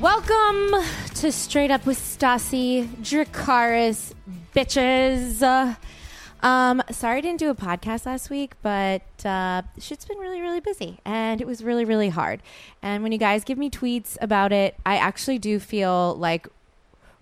Welcome to Straight Up with Stassi Dracarys, bitches. Um, sorry I didn't do a podcast last week, but uh, shit's been really, really busy, and it was really, really hard. And when you guys give me tweets about it, I actually do feel like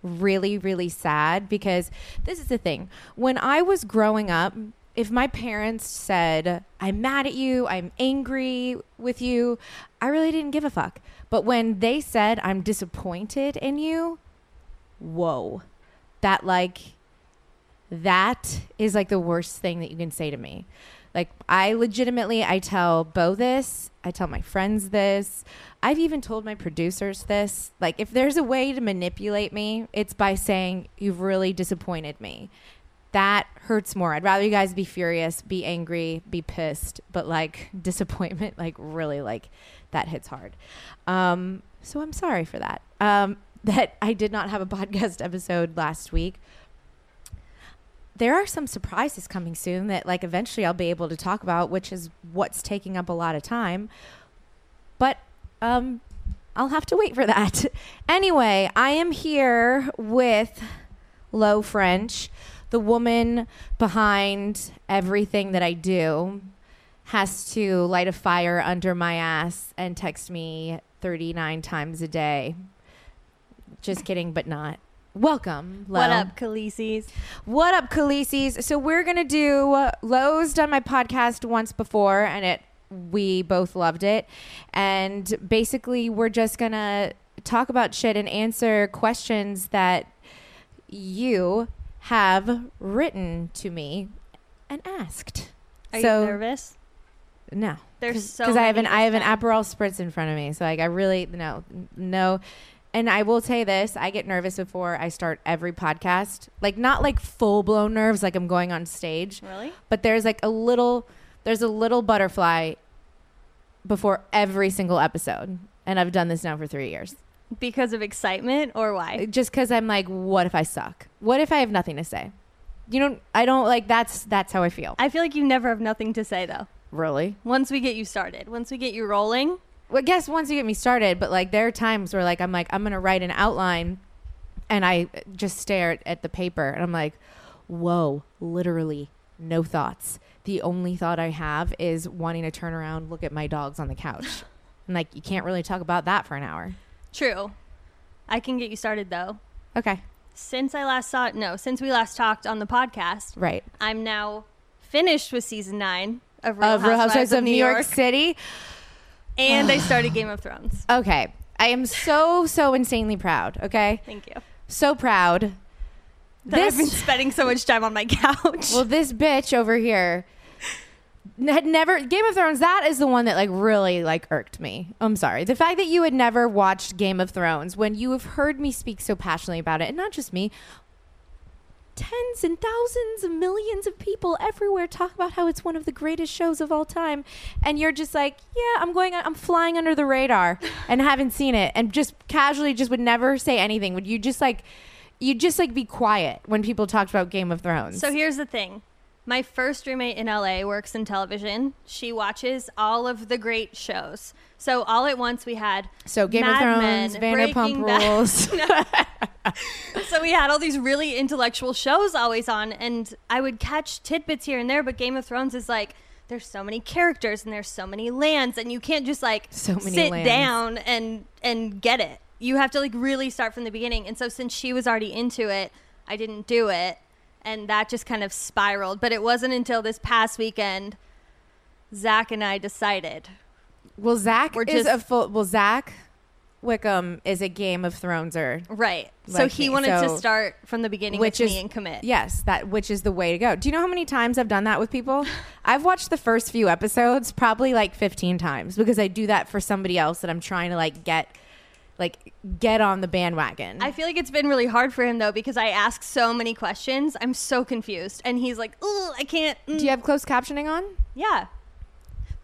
really, really sad because this is the thing. When I was growing up, if my parents said, I'm mad at you, I'm angry with you, I really didn't give a fuck. But when they said, I'm disappointed in you, whoa. That, like, that is like the worst thing that you can say to me. Like I legitimately I tell Bo this, I tell my friends this. I've even told my producers this. Like if there's a way to manipulate me, it's by saying you've really disappointed me. That hurts more. I'd rather you guys be furious, be angry, be pissed, but like disappointment like really like that hits hard. Um so I'm sorry for that. Um that I did not have a podcast episode last week there are some surprises coming soon that like eventually I'll be able to talk about, which is what's taking up a lot of time. But um I'll have to wait for that. anyway, I am here with Lo French, the woman behind everything that I do has to light a fire under my ass and text me 39 times a day. Just kidding, but not. Welcome, Lo. What up, Khaleesi's? What up, Khaleesi's? So we're gonna do Lo's done my podcast once before, and it we both loved it. And basically, we're just gonna talk about shit and answer questions that you have written to me and asked. Are so you nervous? no, There's so because I have an I have an. Aperol spritz in front of me, so like I really no no. And I will say this: I get nervous before I start every podcast. Like not like full blown nerves, like I'm going on stage, Really? but there's like a little there's a little butterfly before every single episode, and I've done this now for three years. Because of excitement or why? Uh, just because I'm like, what if I suck? What if I have nothing to say? You know, I don't like that's that's how I feel. I feel like you never have nothing to say though. really? Once we get you started, once we get you rolling, Well, I guess once you get me started, but like there are times where like I'm like I'm gonna write an outline, and I uh, just stare at, at the paper and I'm like, whoa, literally no thoughts. The only thought I have is wanting to turn around, look at my dogs on the couch, and like you can't really talk about that for an hour. True. I can get you started though. Okay, Since I last saw it, no, since we last talked on the podcast, right. I'm now finished with season nine of Real, Of Real Housewives of New York York, City. and I started Game of Thrones. Okay, I am so so insanely proud. Okay, Thank you. so proud. That I've been spending so much time on my couch. Well, this bitch over here had never Game of Thrones. That is the one that like really like irked me. I'm sorry. The fact that you had never watched Game of Thrones when you have heard me speak so passionately about it, and not just me, tens and thousands of millions of people everywhere talk about how it's one of the greatest shows of all time, and you're just like, yeah, I'm going, I'm flying under the radar and haven't seen it, and just casually just would never say anything. Would you just like, you just like be quiet when people talked about Game of Thrones? So here's the thing. My first roommate in LA works in television. She watches all of the great shows. So all at once we had So Game Mad of Men, Thrones, Vanderpump Breaking Bad. Rules. so we had all these really intellectual shows always on and I would catch tidbits here and there, but Game of Thrones is like there's so many characters and there's so many lands and you can't just like So sit lands. down and and get it. You have to like really start from the beginning. And so since she was already into it, I didn't do it and that just kind of spiraled. But it wasn't until this past weekend Zach and I decided. well, Zach We're is just- a full. Well, Zach Wickham is a Game of Throneser. Right. so he me. wanted So- to start from the beginning which with is me and commit. Yes, that which is the way to go. Do you know how many times I've done that with people? I've watched the first few episodes probably like 15 times because I do that for somebody else that I'm trying to like get like get on the bandwagon. I feel like it's been really hard for him though because I ask so many questions. I'm so confused, and he's like, "Oh, I can't." mm." do you have closed captioning on? yeah.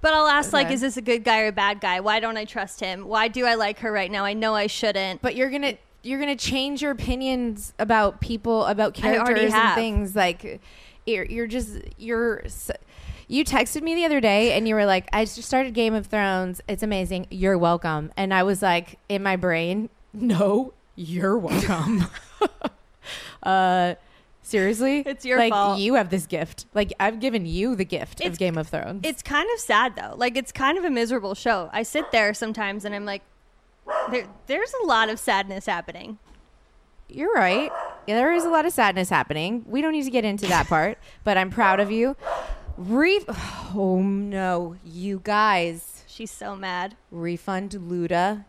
But I'll ask like, "Is this a good guy or a bad guy? Why don't I trust him? Why do I like her right now? I know I shouldn't." But you're going to you're to change your opinions about people about characters and things like you're, you're just you're you texted me the other day and you were like, I just started Game of Thrones. It's amazing. You're welcome. And I was like, in my brain, no, you're welcome. uh, seriously? It's your like, fault. You have this gift. Like, I've given you the gift of Game of Thrones. It's kind of sad though. Like it's kind of a miserable show. I sit there sometimes and I'm like, there, "There's a lot of sadness happening." You're right. Yeah, there is a lot of sadness happening. We don't need to get into that part, but I'm proud of you. Re- oh no, you guys. She's so mad. Refund Luda.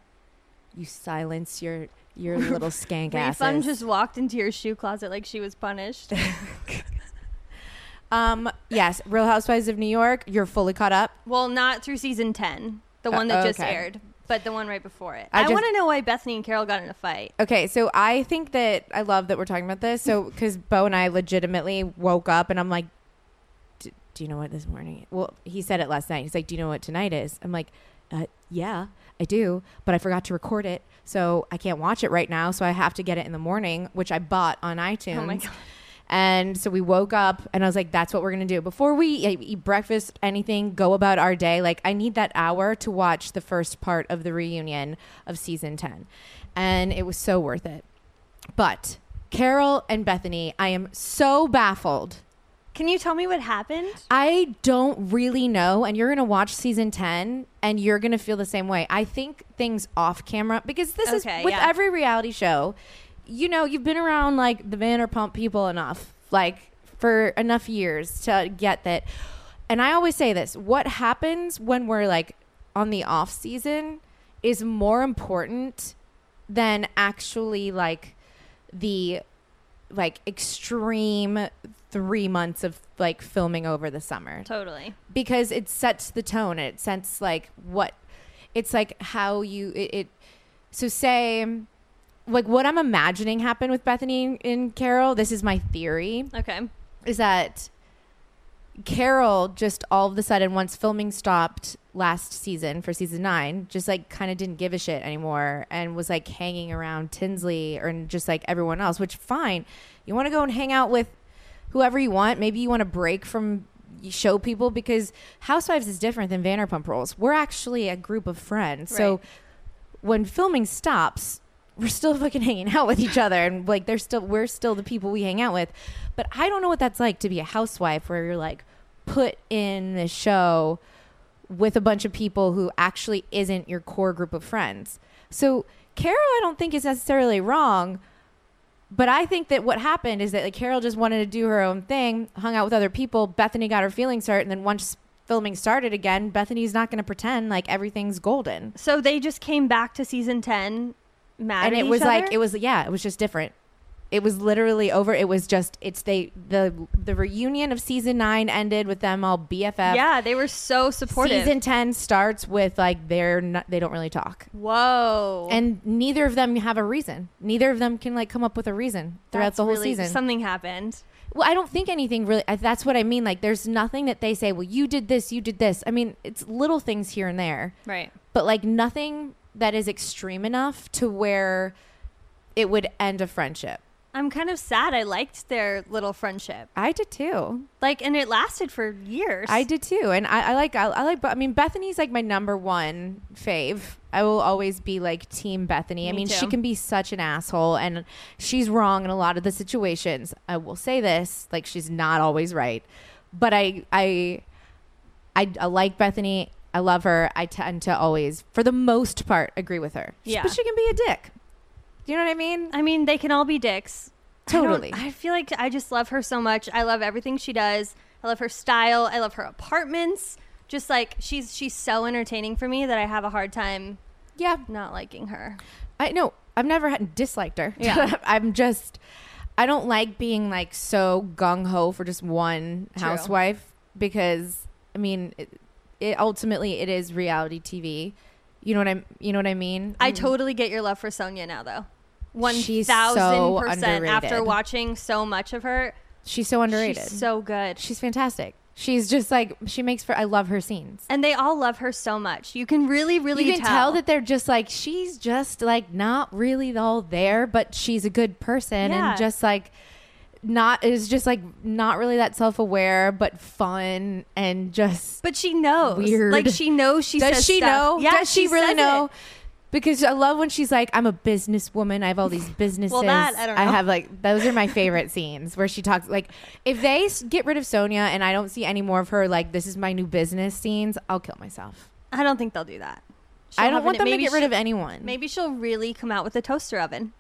You silence your your little skank ass. Refund just walked into your shoe closet like she was punished. um yes, Real Housewives of New York. You're fully caught up. well, not through season ten, the one Uh, that just aired, but the one right before it. I I, want to know why Bethenny and Carol got in a fight. Okay, so I think that I love that we're talking about this. So because Bo and I legitimately woke up and I'm like, "D- do you know what this morning? Well, he said it last night. He's like, do you know what tonight is? I'm like, uh, yeah, I do, but I forgot to record it, so I can't watch it right now. So I have to get it in the morning, which I bought on iTunes. Oh my God. And so we woke up and I was like, that's what we're going to do. Before we eat eat breakfast, anything, go about our day, like I need that hour to watch the first part of the reunion of season 10. And it was so worth it. But Carol and Bethenny, I am so baffled. Can you tell me what happened? I don't really know. And you're going to watch season 10 and you're going to feel the same way. I think things off camera, because this Okay, is with yeah. every reality show, you know, you've been around like the Vanderpump people enough, like for enough years to get that. And I always say this what happens when we're like on the off season is more important than actually like the like extreme three months of like filming over the summer Totally. because it sets the tone it sets like what it's like how you it, it so say like what i'm imagining happened with bethenny and carol this is my theory Okay. is that Carol just all of a sudden, once filming stopped last season for season nine, just like kind of didn't give a shit anymore and was like hanging around Tinsley or just like everyone else, which fine. You want to go and hang out with whoever you want. Maybe you want to break from show people because Housewives is different than Vanderpump Rules. We're actually a group of friends. So when filming stops, we're still fucking hanging out with each other and like they're still we're still the people we hang out with. But I don't know what that's like to be a housewife where you're like put in the show with a bunch of people who actually isn't your core group of friends. So Carol I don't think is necessarily wrong. But I think that what happened is that like Carol just wanted to do her own thing, hung out with other people. Bethenny got her feelings hurt, and then once filming started again, Bethenny's not going to pretend like everything's golden So they just came back to season ten, mad and it was like it was yeah it was just different It was literally over. It was just it's they the the reunion of season nine ended with them all BFF. Yeah, they were so supportive. Season ten starts with like they're not they don't really talk. Whoa. And neither of them have a reason. Neither of them can like come up with a reason throughout That's the whole really- season. Something happened. Well, I don't think anything really. That's what I mean. Like, there's nothing that they say. Well, you did this, you did this. I mean, it's little things here and there, Right. but like nothing that is extreme enough to where it would end a friendship. I'm kind of sad. I liked their little friendship. I did too. Like, and it lasted for years. I did too, and I, I like I, I like. I mean, Bethenny's like my number one fave. I will always be like Team Bethenny. I Me mean, she can be such an asshole, and she's wrong in a lot of the situations. I will say this: like, she's not always right, but I I I, I like Bethenny. I love her. I tend to always, for the most part, agree with her. Yeah. but she can be a dick. Do you know what I mean? I mean, they can all be dicks. Totally. I, feel like I just love her so much. I love everything she does. I love her style. I love her apartments. Just like she's she's so entertaining for me that I have a hard time yeah, not liking her. I know. I've never had disliked her. Yeah. I'm just I don't like being like so gung ho for just one True. housewife because I mean it, it ultimately it is reality TV. You know what I'm you know what I mean? I mm. totally get your love for Sonja now, though. One She's thousand so percent. After watching so much of her, she's so underrated. she's so good. she's fantastic. She's just like she makes for I love her scenes. and they all love her so much. You can really, really you can tell. that they're just like she's just like not really all there, but she's a good person Yeah. and just like not is just like not really that self aware, but fun and just But she knows. Weird. Like she knows she does she stuff. know? Yeah, does she, really know? it. Because I love when she's like, "I'm a businesswoman. I have all these businesses." that, I don't know. have like those are my favorite scenes where she talks like, if they get rid of Sonja and I don't see any more of her, like this is my new business scenes, I'll kill myself. I don't think they'll do that. I She'll don't want an- them to get rid of anyone. Maybe she'll really come out with a toaster oven.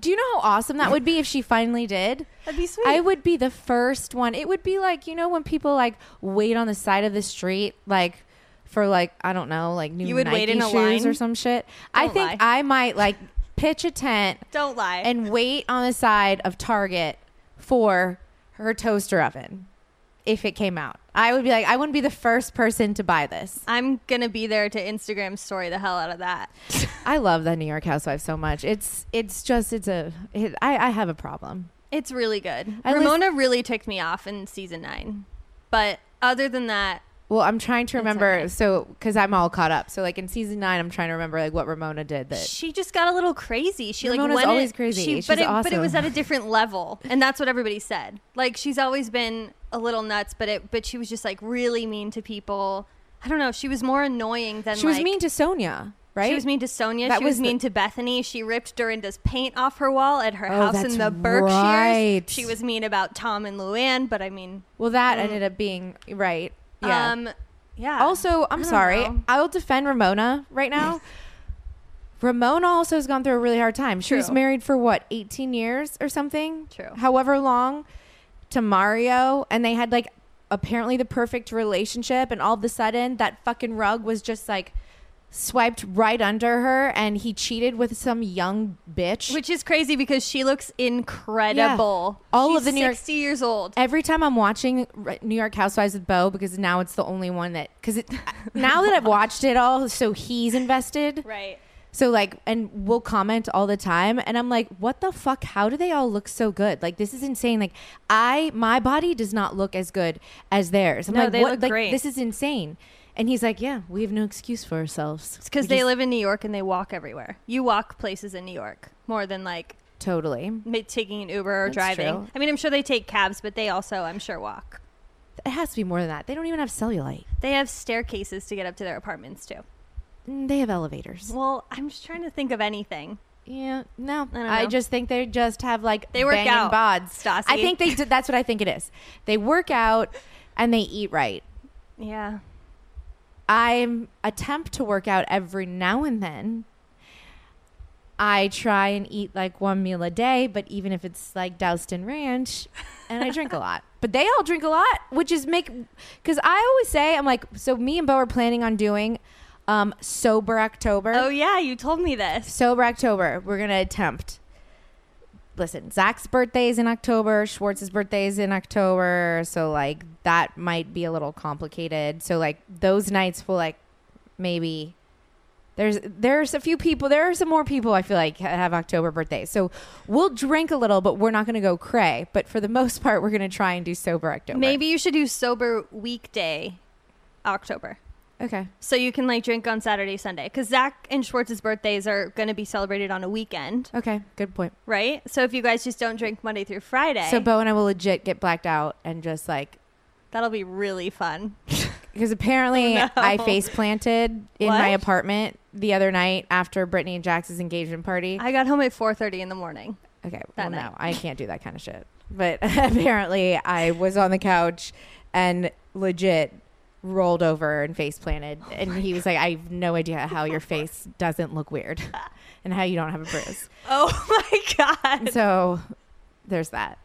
Do you know how awesome that would be if she finally did? That'd be sweet. I would be the first one. It would be like, you know, when people like wait on the side of the street, like for like, I don't know, like new You would Nike wait in shoes line? or some shit. I Don't think lie. I might like pitch a tent Don't lie. and wait on the side of Target for her toaster oven if it came out. I would be like, I wouldn't be the first person to buy this. I'm gonna be there to Instagram story the hell out of that. I love the New York Housewives so much. It's it's just it's a it, I I have a problem. It's really good. Ramona really ticked me off in season nine, but other than that, Well, I'm trying to remember. okay. So, because I'm all caught up. So, like in season nine, I'm trying to remember like what Ramona did. That she just got a little crazy. She Ramona's like went always in- crazy. she- She's but it, but it was at a different level, and that's what everybody said. Like she's always been a little nuts, but it but she was just like really mean to people. I don't know. She was more annoying than she was like- mean to Sonja, right? She was mean to Sonja. That she was, was the- mean to Bethenny. She ripped Dorinda's paint off her wall at her Oh, house in the Berkshires. right. She was mean about Tom and Luann, but I mean, Well, that mm. ended up being right. Yeah. um, yeah. also, I'm sorry. know. I'll defend Ramona right now. Ramona also has gone through a really hard time. She was married for what, 18 years or something? True. However long to Mario, and they had like apparently the perfect relationship, and all of a sudden that fucking rug was just like swiped right under her, and he cheated with some young bitch. which is crazy because she looks incredible. All She's of the New York- 60 years old. Every time I'm watching New York Housewives with Bo, because now it's the only one that, because it, now that I've watched it all, so he's invested. Right. So like, and we'll comment all the time, and I'm like, what the fuck? How do they all look so good? Like, this is insane. Like, I my body does not look as good as theirs. I'm No, like, they what? look like, great. This is insane. And he's like, yeah, we have no excuse for ourselves. It's because they just- live in New York and they walk everywhere. You walk places in New York more than like totally. ma- taking an Uber or That's driving. true. I mean, I'm sure they take cabs, but they also, I'm sure, walk. It has to be more than that. They don't even have cellulite. They have staircases to get up to their apartments too. Mm, They have elevators. Well, I'm just trying to think of anything. Yeah, no. I don't I, know. just think they just have like They work banging out, bods. Stassi. I think they. d- That's what I think it is. They work out and they eat right. Yeah. I attempt to work out every now and then. I try and eat like one meal a day, but even if it's like doused in ranch, and I drink a lot. But they all drink a lot, which is make because I always say I'm like so. Me and Bo are planning on doing um, sober October. Oh yeah, you told me this. sober October. We're gonna attempt listen, Zach's birthday is in October, Schwartz's birthday is in October, so like that might be a little complicated. So like those nights will like maybe there's there's a few people there are some more people I feel like have October birthdays. So we'll drink a little, but we're not going to go cray. But for the most part, we're going to try and do sober October. Maybe you should do sober weekday October. Okay. So you can like drink on Saturday, Sunday. Because Zach and Schwartz's birthdays are going to be celebrated on a weekend, Okay, good point. right? So if you guys just don't drink Monday through Friday, So Bo and I will legit get blacked out and just like that'll be really fun. because apparently Oh, no. I face planted in my What? apartment the other night after Brittany and Jax's engagement party. I got home at 4:30 in the morning. okay, that well night. no, I can't do that kind of shit. But apparently I was on the couch and legit rolled over and face planted, Oh and he was like, "I have no idea how your face doesn't look weird, and how you don't have a bruise." Oh my god. so there's that.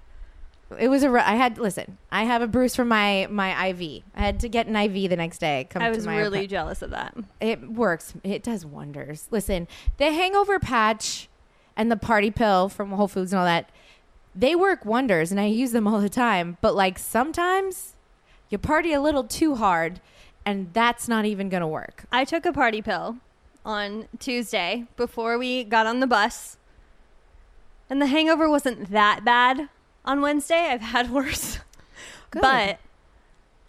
It was a. I had listen. I have a bruise from my my IV. I had to get an IV the next day. Come I was really apart- jealous of that. it works. It does wonders. Listen, the hangover patch and the party pill from Whole Foods and all that, they work wonders, and I use them all the time. But like sometimes you party a little too hard, and that's not even gonna work. I took a party pill on Tuesday before we got on the bus. And the hangover wasn't that bad on Wednesday. I've had worse. Good. But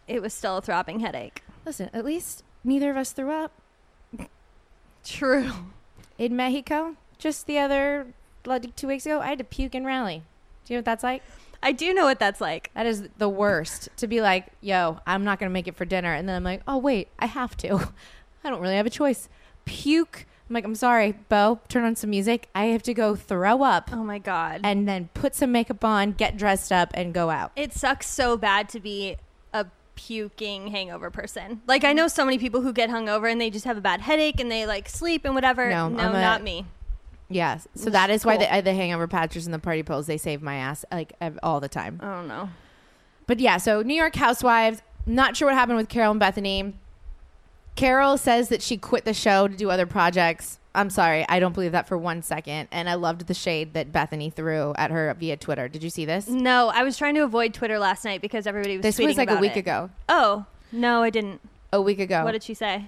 it was still a throbbing headache. Listen, at least neither of us threw up True. in Mexico just the other like two weeks ago. I had to puke and rally. Do you know what that's like? I do know what that's like. That is the worst to be like, yo, I'm not going to make it for dinner. And then I'm like, oh, wait, I have to. I don't really have a choice. Puke. I'm like, I'm sorry, Bo, turn on some music. I have to go throw up Oh my God. and then put some makeup on, get dressed up, and go out. it sucks so bad to be a puking hangover person. Like, I know so many people who get hungover and they just have a bad headache and they like sleep and whatever. No, No, a- not me. Yes. So that is why Cool. the, the hangover patches and the party pills, they save my ass like all the time. I don't know. But yeah, so New York Housewives, not sure what happened with Carol and Bethenny. Carol says that she quit the show to do other projects. I'm sorry, I don't believe that for one second. And I loved the shade that Bethenny threw at her via Twitter. Did you see this? No, I was trying to avoid Twitter last night because everybody was This was like a week it. ago. Oh, no, I didn't. A week ago. What did she say?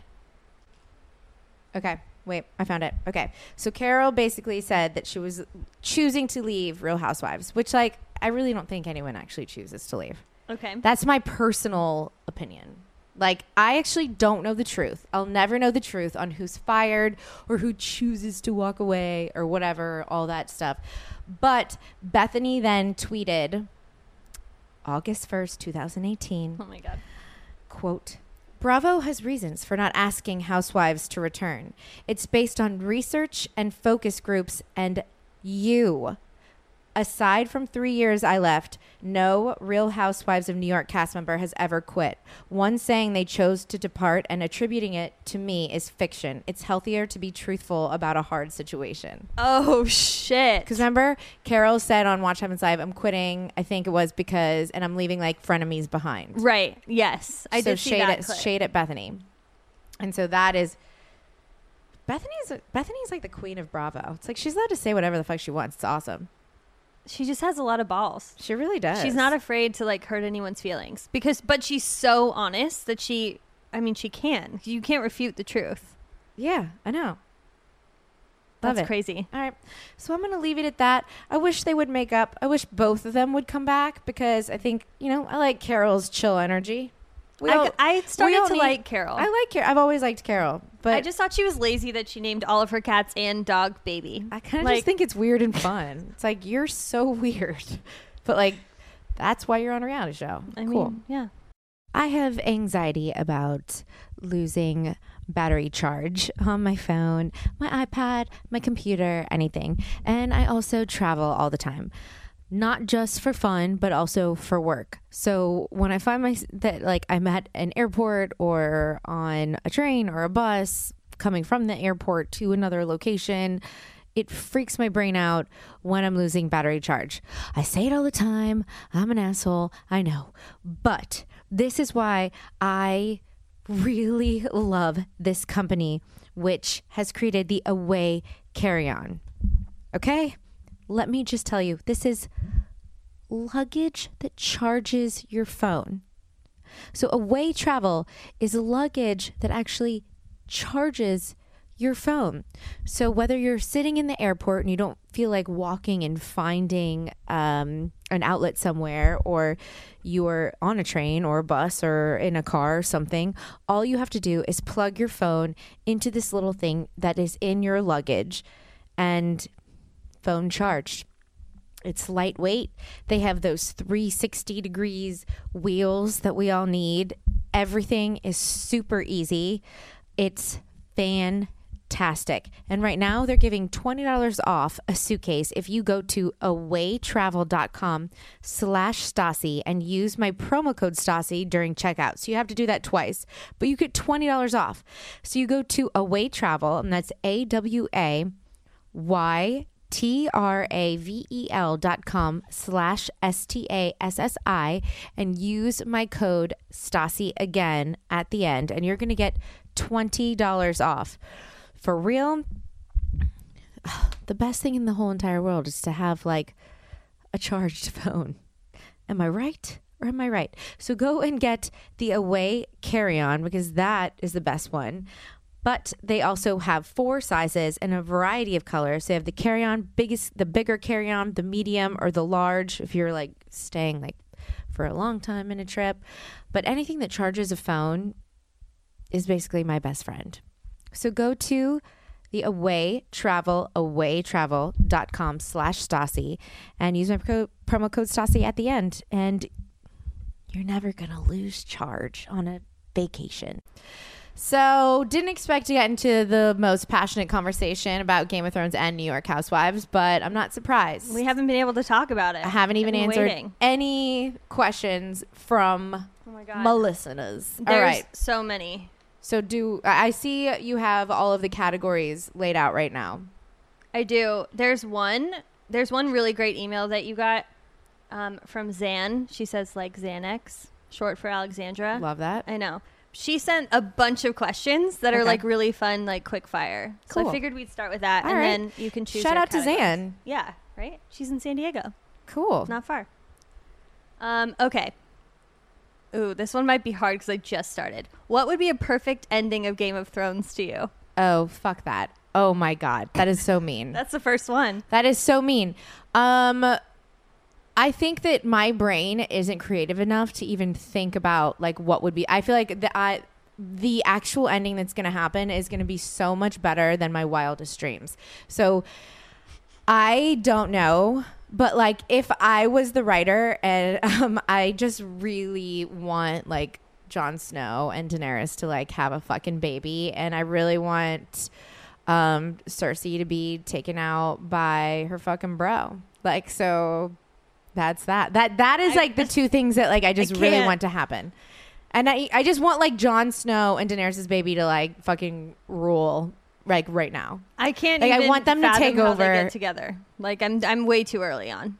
okay, wait, I found it. Okay, so Carol basically said that she was choosing to leave Real Housewives, which, like, I really don't think anyone actually chooses to leave. Okay. That's my personal opinion. Like, I actually don't know the truth. I'll never know the truth on who's fired or who chooses to walk away or whatever, all that stuff. But Bethenny then tweeted August 1st, 2018 oh my God. quote bravo has reasons for not asking housewives to return. It's based on research and focus groups and you aside from three years i left no real housewives of new york cast member has ever quit one saying they chose to depart and attributing it to me is fiction it's healthier to be truthful about a hard situation Oh, shit. because remember, Carol said on Watch What Happens Live, "I'm quitting." I think it was because, and I'm leaving like frenemies behind. Right. Yes. I so did see shade that at clip. shade at Bethenny, and so that is Bethenny's. Bethenny's like the queen of Bravo. It's like she's allowed to say whatever the fuck she wants. It's awesome. She just has a lot of balls. She really does. She's not afraid to like hurt anyone's feelings because, but she's so honest that she, I mean, she can. You can't refute the truth. yeah, I know. Love That's it. crazy. All right. So I'm going to leave it at that. I wish they would make up. I wish both of them would come back because I think, you know, I like Carol's chill energy. We I, I started to need- like Carol. I like Carol. I've always liked Carol, but I just thought she was lazy that she named all of her cats and dog baby. I kind of like, just think it's weird and fun. It's like you're so weird, but like that's why you're on a reality show. I cool. mean, yeah. I have anxiety about losing battery charge on my phone, my iPad, my computer, anything. And I also travel all the time. Not just for fun, but also for work. So when I find my that like I'm at an airport or on a train or a bus coming from the airport to another location, it freaks my brain out when I'm losing battery charge. I say it all the time. I'm an asshole. I know. But this is why I really love this company, which has created the Away Carry On. Okay? Let me just tell you this is luggage that charges your phone. So, away travel is luggage that actually charges your phone. So, whether you're sitting in the airport and you don't feel like walking and finding um, an outlet somewhere, or you're on a train or a bus or in a car or something, all you have to do is plug your phone into this little thing that is in your luggage and phone charged. It's lightweight. They have those 360 degrees wheels that we all need. Everything is super easy. It's fantastic. And right now they're giving $20 off a suitcase if you go to awaytravel.com slash Stassi and use my promo code Stassi during checkout. So you have to do that twice, but you get $20 off. So you go to Away Travel, and that's A W A Y T R A V E L dot com slash S T A S S I and use my code Stassi again at the end, and you're going to get $20 off. For real, the best thing in the whole entire world is to have like a charged phone. Am I right? Or am I right? So go and get the Away carry on because that is the best one. But they also have four sizes and a variety of colors. They have the carry on, biggest, the bigger carry on, the medium, or the large if you're like staying like for a long time in a trip. But anything that charges a phone is basically my best friend. So go to the away travel awaytravel.com slash Stassi and use my pro- promo code Stassi at the end and you're never gonna lose charge on a vacation. So didn't expect to get into the most passionate conversation about Game of Thrones and New York Housewives, but I'm not surprised. We haven't been able to talk about it. I haven't even answered waiting. any questions from Oh my god. my listeners. There's All right. so many. So do I I see you have all of the categories laid out right now. I do. There's one. There's one really great email that you got um, from Zan. She says like Xanax, short for Alexandra. Love that. I know. She sent a bunch of questions that are like really fun, like quick fire. So Cool. I figured we'd start with that, All and right. then you can choose. Shout out to. Zan. Yeah, right. She's in San Diego, Cool. not far. Um. Okay. Ooh, this one might be hard because I just started. What would be a perfect ending of Game of Thrones to you? oh, fuck that. Oh my god. That is so mean. That's the first one. That is so mean. Um I think that my brain isn't creative enough to even think about like what would be. I feel like the I, the actual ending that's going to happen is going to be so much better than my wildest dreams. So I don't know, but like if I was the writer and um, I just really want like Jon Snow and Daenerys to like have a fucking baby, and I really want um, Cersei to be taken out by her fucking bro. Like so, that's that. That that is I like the two things that like I just really want to happen. And I I just want like Jon Snow and Daenerys' baby to like fucking rule like right now. I can't. Like, I want them to take over- get together. Like I'm. I'm way too early on.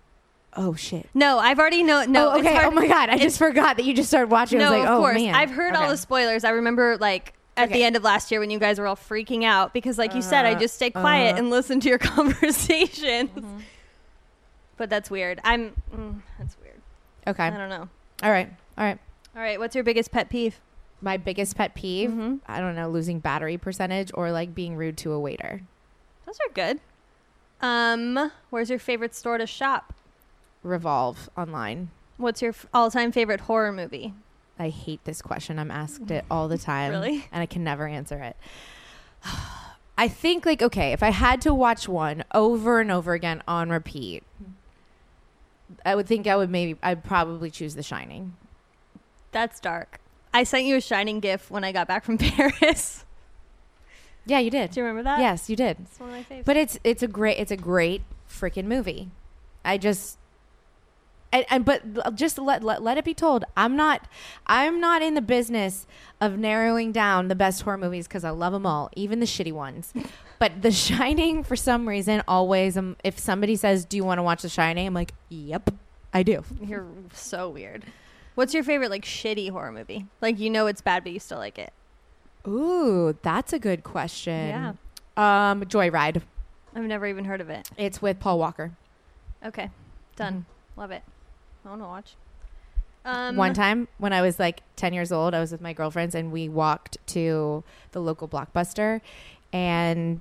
Oh shit. No, I've already know. No, oh, okay. Oh my god, I it's- just forgot that you just started watching. No, I was like, of oh course. man. I've heard all the spoilers. I remember like at the end of last year when you guys were all freaking out because, like you said, I just stay quiet uh-huh. and listen to your conversations. Mm-hmm. But that's weird. I'm. Mm, that's weird. Okay. I don't know. All right. All right. All right. What's your biggest pet peeve? My biggest pet peeve, Mm-hmm. I don't know, losing battery percentage or like being rude to a waiter. Those are good. Um, where's your favorite store to shop? Revolve online. What's your f- all-time favorite horror movie? I hate this question. I'm asked it all the time. Really? And I can never answer it. I think like okay, if I had to watch one over and over again on repeat, I would think I would maybe I'd probably choose The Shining. That's dark. I sent you a shining gif when I got back from Paris. Yeah, you did. Do you remember that? Yes, you did. It's one of my favorites. But it's it's a great it's a great freaking movie. I just and, and but just let, let let it be told I'm not I'm not in the business of narrowing down the best horror movies because I love them all, even the shitty ones. But The Shining, for some reason, always um, if somebody says, "Do you want to watch The Shining?" I'm like, "Yep, I do." You're so weird. What's your favorite like shitty horror movie? Like you know it's bad but you still like it. Ooh, that's a good question. Yeah. Um, Joyride. I've never even heard of it. It's with Paul Walker. Okay, done. Love it. I want to watch. Um, One time when I was like 10 years old, I was with my girlfriends and we walked to the local blockbuster and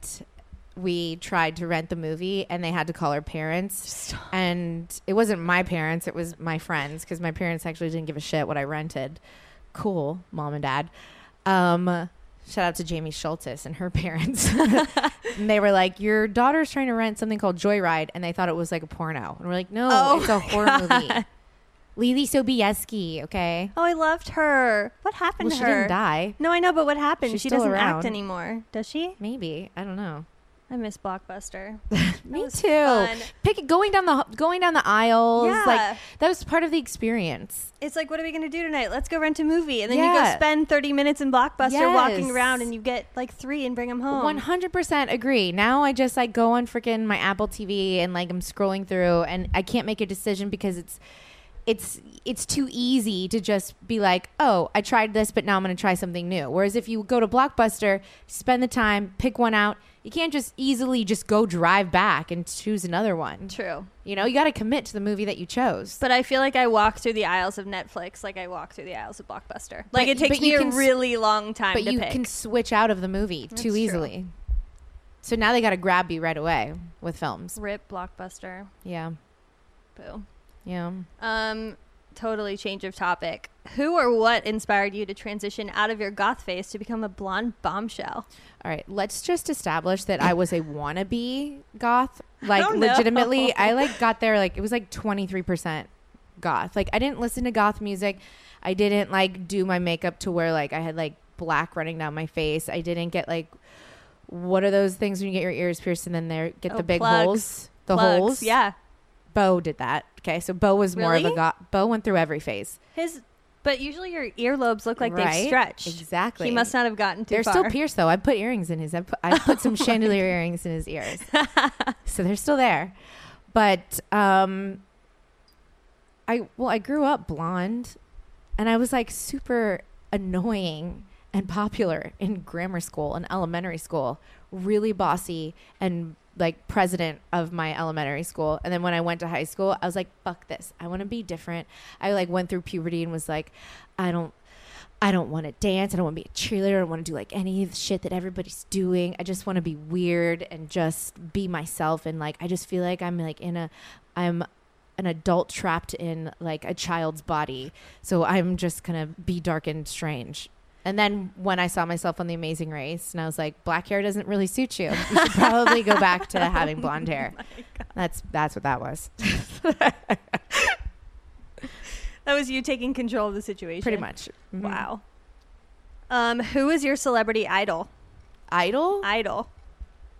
we tried to rent the movie and they had to call our parents. And it wasn't my parents, it was my friends because my parents actually didn't give a shit what I rented. Cool, mom and dad. Um, shout out to Jamie Schultes and her parents. and they were like, Your daughter's trying to rent something called Joyride. And they thought it was like a porno. And we're like, No, Oh it's a horror movie. Leelee Sobieski, okay? Oh, I loved her. What happened Well, to her? she didn't die. No, I know, but what happened? She's she still doesn't around. act anymore, does she? Maybe. I don't know. I miss Blockbuster. Me too. fun. Pick going down the going down the aisles. Yeah. Like that was part of the experience. It's like, what are we going to do tonight? Let's go rent a movie. And then you go spend 30 minutes in Blockbuster walking around and you get like three and bring them home. One hundred percent agree. Now I just like go on freaking my Apple TV and like I'm scrolling through and I can't make a decision because it's it's it's too easy to just be like, oh, I tried this, but now I'm going to try something new. Whereas if you go to Blockbuster, spend the time, pick one out, you can't just easily just go drive back and choose another one. True. You know, you got to commit to the movie that you chose. But I feel like I walk through the aisles of Netflix like I walk through the aisles of Blockbuster. Like But- it takes me you a really long time but you pick. can switch out of the movie That's too true. easily. So now they got to grab you right away with films. Rip Blockbuster. Yeah. Boo. Yeah. Um, totally change of topic. Who or what inspired you to transition out of your goth phase to become a blonde bombshell? All right, let's just establish that I was a wannabe goth. Like don't legitimately, I like got there like it was like 23% goth. Like I didn't listen to goth music. I didn't like do my makeup to where like I had like black running down my face. I didn't get like what are those things when you get your ears pierced and then they get Oh, the big plugs. holes? The Plugs. holes? Yeah. Bo did that. Okay, so Bo was more of a Really? Bo went through every phase. His, but usually your earlobes look like Right? they've stretched. Exactly. He must not have gotten too They're far. still pierced though. I put earrings in his. I put, I put some chandelier earrings in his ears, so they're still there. But um, I well, I grew up blonde, and I was like super annoying and popular in grammar school and elementary school. Really bossy and like president of my elementary school. And then when I went to high school, I was like, "Fuck this! I want to be different." I like went through puberty and was like, "I don't." I don't want to dance. I don't want to be a cheerleader. I don't want to do like any of the shit that everybody's doing. I just want to be weird and just be myself. And like, I just feel like I'm like in a, I'm an adult trapped in like a child's body. So I'm just gonna be dark and strange. And then when I saw myself on The Amazing Race, and I was like, black hair doesn't really suit you. You should probably go back to having blonde hair. That's that's what that was. That was you taking control of the situation. Pretty much. Mhm. Wow. Um, who is your celebrity idol? Idol? Idol.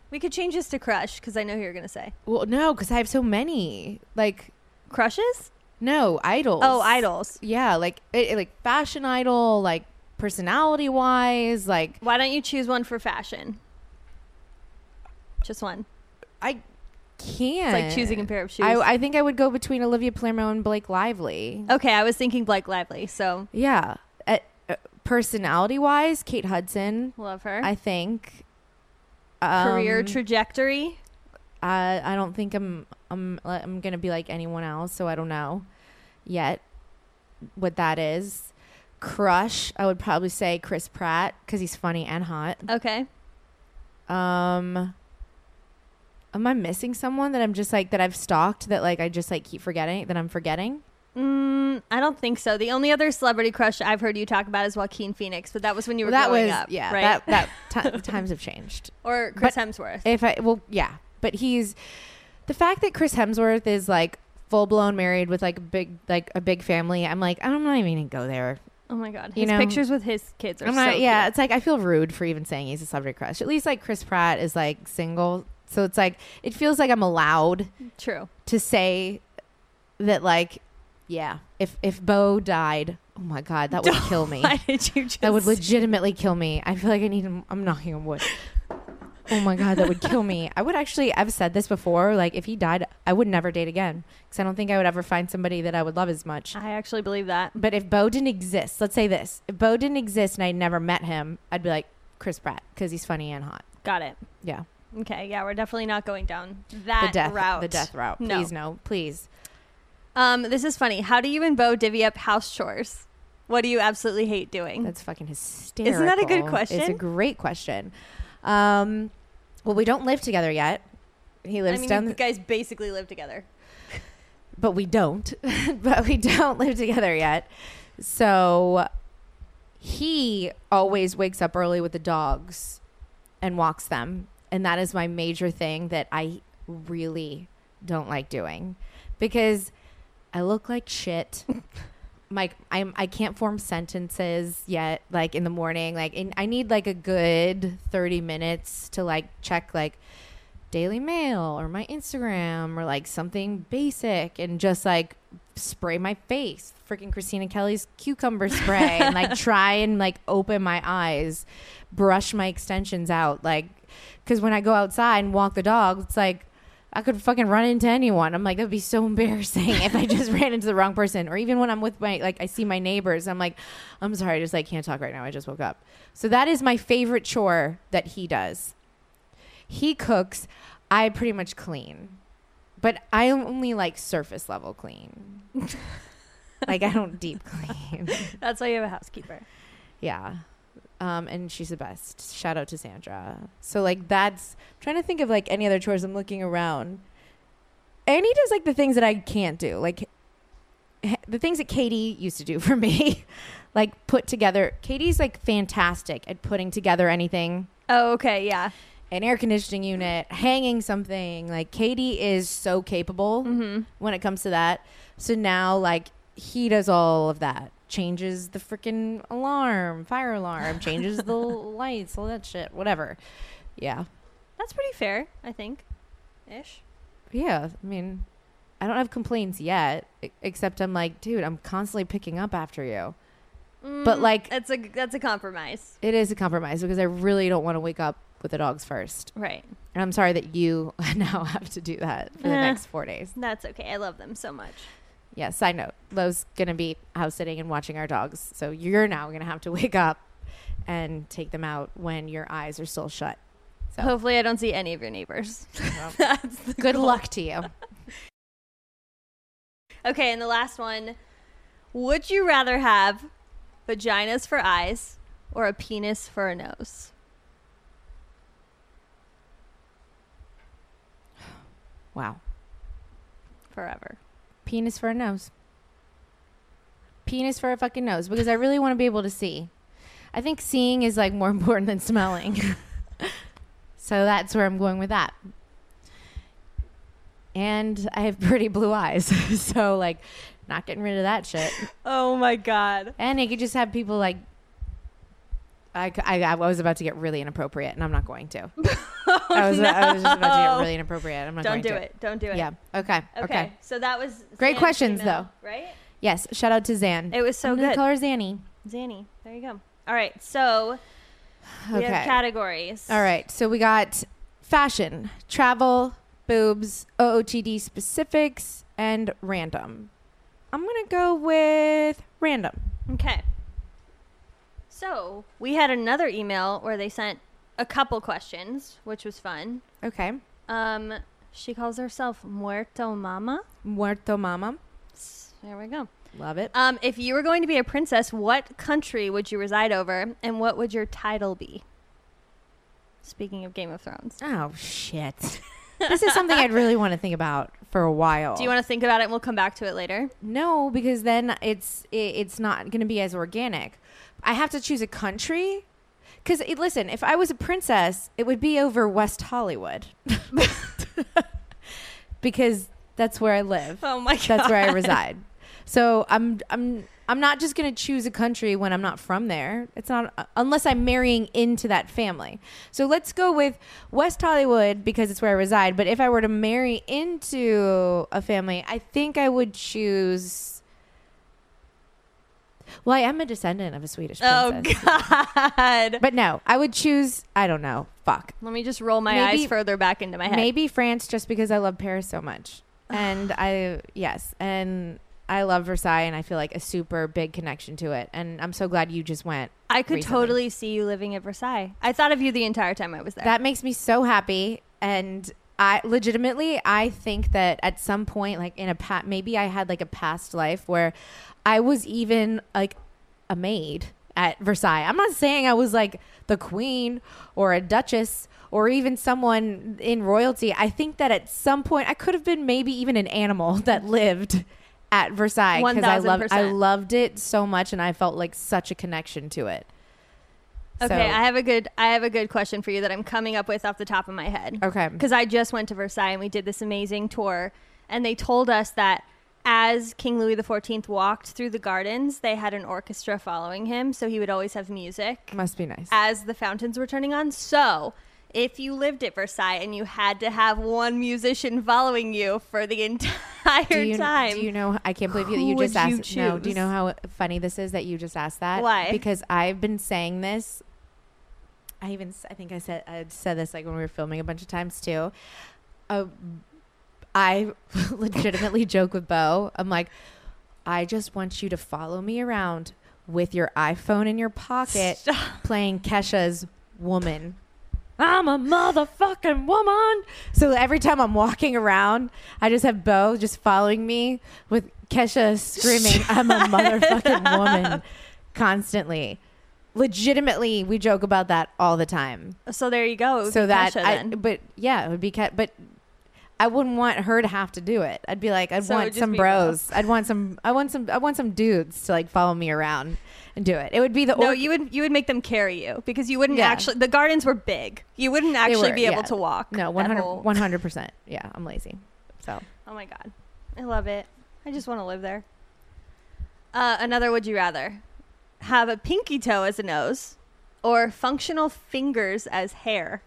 We could change this to crush because I know who you're gonna say. well, no, because I have so many. Like, Crushes? no, idols. Oh, idols. Yeah, like it, it- like fashion idol, like personality wise, like Why don't you choose one for fashion? Just one. I can't. It's like choosing a pair of shoes. I, I think I would go between Olivia Palermo and Blake Lively. okay, I was thinking Blake Lively, so Yeah, uh, uh, personality wise, Kate Hudson. love her. I think. Career Um, trajectory. I I don't think I'm I'm I'm gonna be like anyone else, so I don't know yet what that is. Crush, I would probably say Chris Pratt because he's funny and hot. Okay. Um, am I missing someone that I'm just like that I've stalked that like I just like keep forgetting that I'm forgetting? Mm, I don't think so. The only other celebrity crush I've heard you talk about is Joaquin Phoenix, but that was when you were that growing was up, yeah. right? That that ti times have changed. or Chris but- Hemsworth. If I well yeah, but he's the fact that Chris Hemsworth is like full blown married with like a big like a big family. I'm like I'm not even gonna go there. Oh my god, you his know, pictures with his kids are I'm so not. yeah, cute. it's like I feel rude for even saying he's a celebrity crush. At least like Chris Pratt is like single, so it's like it feels like I'm allowed true. to say that like yeah if if bo died oh my god that would kill me Why did you just? that would legitimately kill me i feel like i need him i'm knocking on wood oh my god that would kill me i would actually i've said this before like if he died i would never date again because i don't think i would ever find somebody that i would love as much I actually believe that. but if bo didn't exist let's say this if bo didn't exist and i'd never met him i'd be like chris pratt because he's funny and hot Got it. yeah Okay, yeah, we're definitely not going down that the death route. the death route. No. Please no, please. Um, this is funny. How do you and Bo divvy up house chores? What do you absolutely hate doing? That's fucking hysterical. Isn't that a good question? It's a great question. Um, well, we don't live together yet. He I lives mean, down, you the, guys basically live together. but we don't. but we don't live together yet. So he always wakes up early with the dogs and walks them, and that is my major thing that I really don't like doing because I look like shit. Like I'm, I can't form sentences yet. Like in the morning, like in, I need like a good thirty minutes to like check like Daily Mail or my Instagram or like something basic and just like spray my face, freaking Christina Kelly's cucumber spray, and like try and like open my eyes, brush my extensions out, like because when I go outside and walk the dog, it's like I could fucking run into anyone. I'm like, that'd be so embarrassing if I just ran into the wrong person. Or even when I'm with my, like, I see my neighbors, I'm like, I'm sorry, I just like can't talk right now. I just woke up. So that is my favorite chore that he does. He cooks. I pretty much clean, but I only like surface level clean. like I don't deep clean. That's why you have a housekeeper. Yeah. Um, and she's the best. Shout out to Sandra. So like that's I'm trying to think of like any other chores. I'm looking around. And he does like the things that I can't do. Like the things that Katie used to do for me. like put together Katie's like fantastic at putting together anything. Oh, okay, yeah. An air conditioning unit, hanging something. Like Katie is so capable when it comes to that. So now like he does all of that. Changes the freaking alarm, fire alarm, changes the lights, all that shit, whatever. Yeah. That's pretty fair, I think. Ish. Yeah. I mean, I don't have complaints yet, except I'm like, dude, I'm constantly picking up after you. But like, That's a that's a compromise. it is a compromise because I really don't want to wake up with the dogs first. Right. And I'm sorry that you now have to do that for the Eh. next four days. That's okay. I love them so much. Yeah, side note, Lo's gonna be house sitting and watching our dogs. So you're now gonna have to wake up and take them out when your eyes are still shut. So Hopefully, I don't see any of your neighbors. The good goal. luck to you. Okay, and the last one. Would you rather have vaginas for eyes or a penis for a nose? Wow. Forever. Penis for a nose. Penis for a fucking nose because I really want to be able to see. I think seeing is like more important than smelling. so that's where I'm going with that. And I have pretty blue eyes. so like not getting rid of that shit. Oh my god. And it could just have people like. I, I, I was about to get really inappropriate, and I'm not going to. Oh, I, was, I was just about to get really inappropriate. I'm not Don't going do to. it. Don't do it. Yeah. Okay. Okay. Okay. So that was Great Zan's questions, email, though. Right? Yes. Shout out to Zan. It was so I'm good. Call her Zanny. Zanny. There you go. All right. So we Okay. have categories. All right. So we got fashion, travel, boobs, OOTD specifics, and random. I'm gonna go with random. Okay. So we had another email where they sent a couple questions, which was fun. Okay. Um, she calls herself Muerto Mama. Muerto Mama. There we go. Love it. Um, if you were going to be a princess, what country would you reside over, and what would your title be? Speaking of Game of Thrones, Oh shit. this is something I'd really want to think about for a while. do you want to think about it? and We'll come back to it later. No, because then it's it, it's not going to be as organic. I have to choose a country. Because listen, if I was a princess, it would be over West Hollywood, because that's where I live. Oh my god, That's where I reside. So I'm I'm I'm not just going to choose a country when I'm not from there. It's not uh, unless I'm marrying into that family. So let's go with West Hollywood because it's where I reside. But if I were to marry into a family, I think I would choose. Well, I am a descendant of a Swedish Oh god. But no, I would choose. I don't know. Fuck. Let me just roll my Maybe- eyes further back into my head. Maybe France, just because I love Paris so much, and I yes, and I love Versailles, and I feel like a super big connection to it. And I'm so glad you just went. I could recently. totally see you living at Versailles. I thought of you the entire time I was there. That makes me so happy. And I legitimately, I think that at some point, like in a pat, maybe I had like a past life where I was even like a maid at Versailles. I'm not saying I was like the queen or a duchess or even someone in royalty. I think that at some point I could have been maybe even an animal that lived at Versailles because I loved I loved it so much and I felt like such a connection to it. Okay, So- I have a good I have a good question for you that I'm coming up with off the top of my head. Okay. Because I just went to Versailles and we did this amazing tour, and they told us that as King Louis XIV walked through the gardens, they had an orchestra following him, so he would always have music Must be nice. as the fountains were turning on. So. If you lived at Versailles and you had to have one musician following you for the entire do you, time, Do you know? I can't believe that you just would you asked. No, do you know how funny this is that you just asked that? Why? Because I've been saying this. I even I think I said I said this like when we were filming a bunch of times too. Uh, I legitimately joke with Beau. I'm like, I just want you to follow me around with your iPhone in your pocket, playing Kesha's "Woman." I'm a motherfucking woman. So every time I'm walking around, I just have Beau just following me with Kesha screaming, I'm a motherfucking woman constantly. Legitimately, we joke about that all the time. so there you go. So that, Kesha I, then. but yeah, it would be, Ke- but I wouldn't want her to have to do it. I'd be like, I'd So it would want just some be bros. I'd want some, I want some, I want some dudes to like follow me around and do it. It would be the, No, or- you would you would make them carry you because you wouldn't Yeah. actually. The gardens were big. You wouldn't they actually were, be able yeah. to walk. No, that 100, whole- 100%. Yeah, I'm lazy. So. Oh my god, I love it. I just want to live there. Uh, another would you rather have a pinky toe as a nose or functional fingers as hair?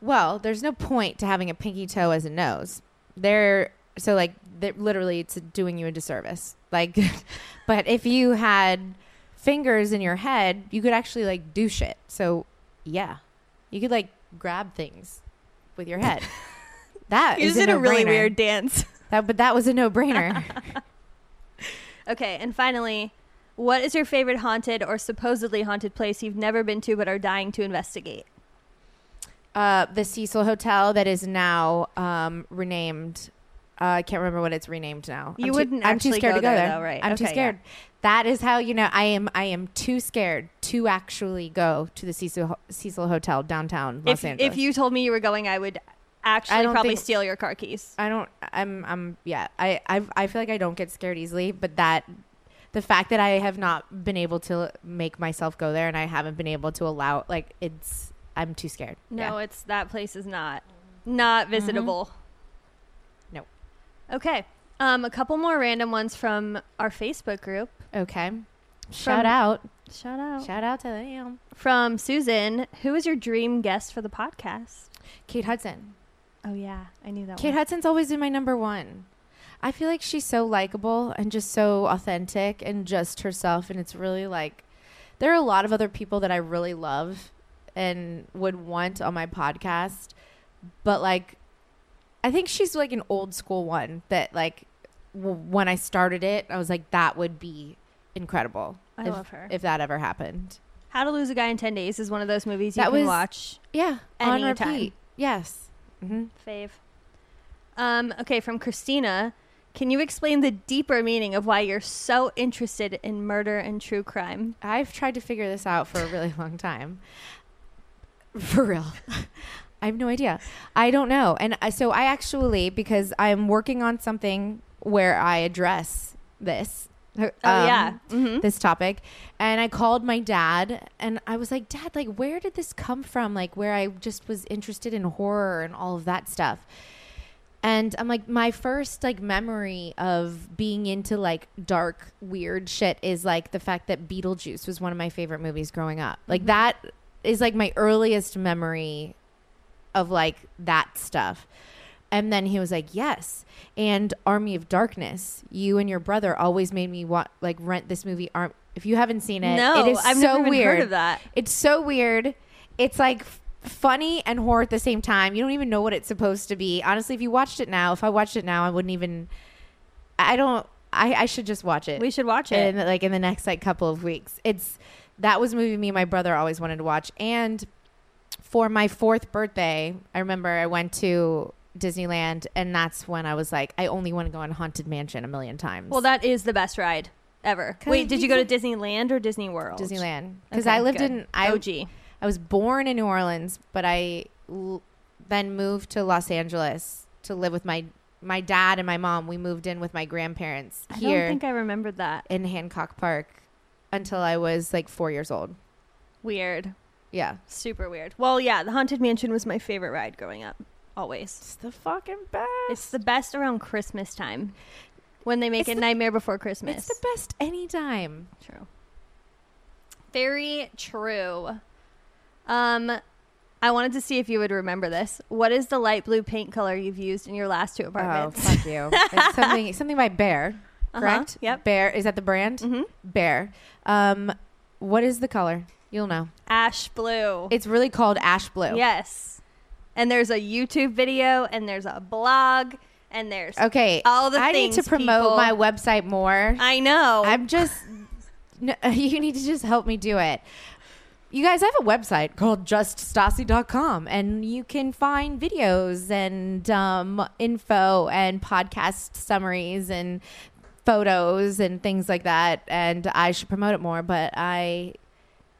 Well, there's no point to having a pinky toe as a nose. They're so like literally it's doing you a disservice. Like, but if you had fingers in your head, you could actually like do shit. So yeah, you could like grab things with your head. That You is a really weird dance. That, but that was a no brainer. Okay, and finally, what is your favorite haunted or supposedly haunted place you've never been to but are dying to investigate? uh, the Cecil Hotel that is now um, renamed. Uh, I can't remember what it's renamed now. You I'm wouldn't I'm too scared go to go there, there. though, right? I'm too Okay, scared. That is how you know I am. I am too scared to actually go to the Cecil Cecil Hotel downtown Los If, Angeles. if you told me you were going, I would actually probably think- steal your car keys. I don't. I'm. I'm. Yeah. I. I. I feel like I don't get scared easily, but that. The fact that I have not been able to make myself go there and I haven't been able to allow like it's I'm too scared. No, Yeah. Mm-hmm. it's that place is not not visitable. No. Okay. Um, a couple more random ones from our Facebook group. Okay. Shout From- out. Shout out Shout out to them. from Susan. Who is your dream guest for the podcast? Kate Hudson. Oh yeah, I knew that Kate one. Hudson's always been my number one. I feel like she's so likable and just so authentic and just herself. And it's really like, there are a lot of other people that I really love and would want on my podcast. But like, I think she's like an old school one that like, w- when I started it, I was like, that would be incredible. I if, love her. If that ever happened. How to Lose a Guy in Ten Days is one of those movies you That can was- watch. Yeah. on repeat. Yes. Hmm Fave. Um, okay, from Christina. Can you explain the deeper meaning of why you're so interested in murder and true crime? I've tried to figure this out for a really long time. For real. I have no idea. I don't know. And I- so I actually, because I'm working on something where I address this. Oh, yeah. Mhm. This topic. And I called my dad and I was like, Dad, like, where did this come from? Like, where I just was interested in horror and all of that stuff. And I'm like, my first like memory of being into like dark, weird shit is like the fact that Beetlejuice was one of my favorite movies growing up. Like that is like my earliest memory of like that stuff. And then he was like, "Yes." And Army of Darkness. You and your brother always made me want like rent this movie. Arm. If you haven't seen it, No, it is I've so never even heard weird. of that. It's so weird. It's like funny and horror at the same time. You don't even know what it's supposed to be. Honestly, if you watched it now, if I watched it now, I wouldn't even. I don't. I, I should just watch it. We should watch it. in like in the next like couple of weeks. It's that was a movie me and my brother always wanted to watch. And for my fourth birthday, I remember I went to Disneyland, and that's when I was like, I only want to go on Haunted Mansion a million times. well, that is the best ride ever. Wait, did you go to Disneyland or Disney World? Disneyland because Okay, I lived good. in I OG. I was born in New Orleans, but I l- then moved to Los Angeles to live with my my dad and my mom. We moved in with my grandparents I here don't think I remembered that. in Hancock Park until I was like four years old. Weird. Yeah, Super weird. Well, yeah, the Haunted Mansion was my favorite ride growing up. Always. it's the fucking best. It's the best around Christmas time. When they make It's a the- Nightmare Before Christmas. It's the best anytime. True. Very true. Um, I wanted to see if you would remember this. What is the light blue paint color you've used in your last two apartments? Oh, fuck you. It's something something by Behr, Uh-huh, correct? yep. Behr is that the brand? Mhm. Behr. Um, what is the color? You'll know. Ash blue. It's really called ash blue. Yes. And there's a YouTube video, and there's a blog, and there's Okay. all the I need to promote people- my website more. I know. I'm just. No, you need to just help me do it. You guys I have a website called juststassi.com and you can find videos and um, info and podcast summaries and photos and things like that. And I should promote it more, but I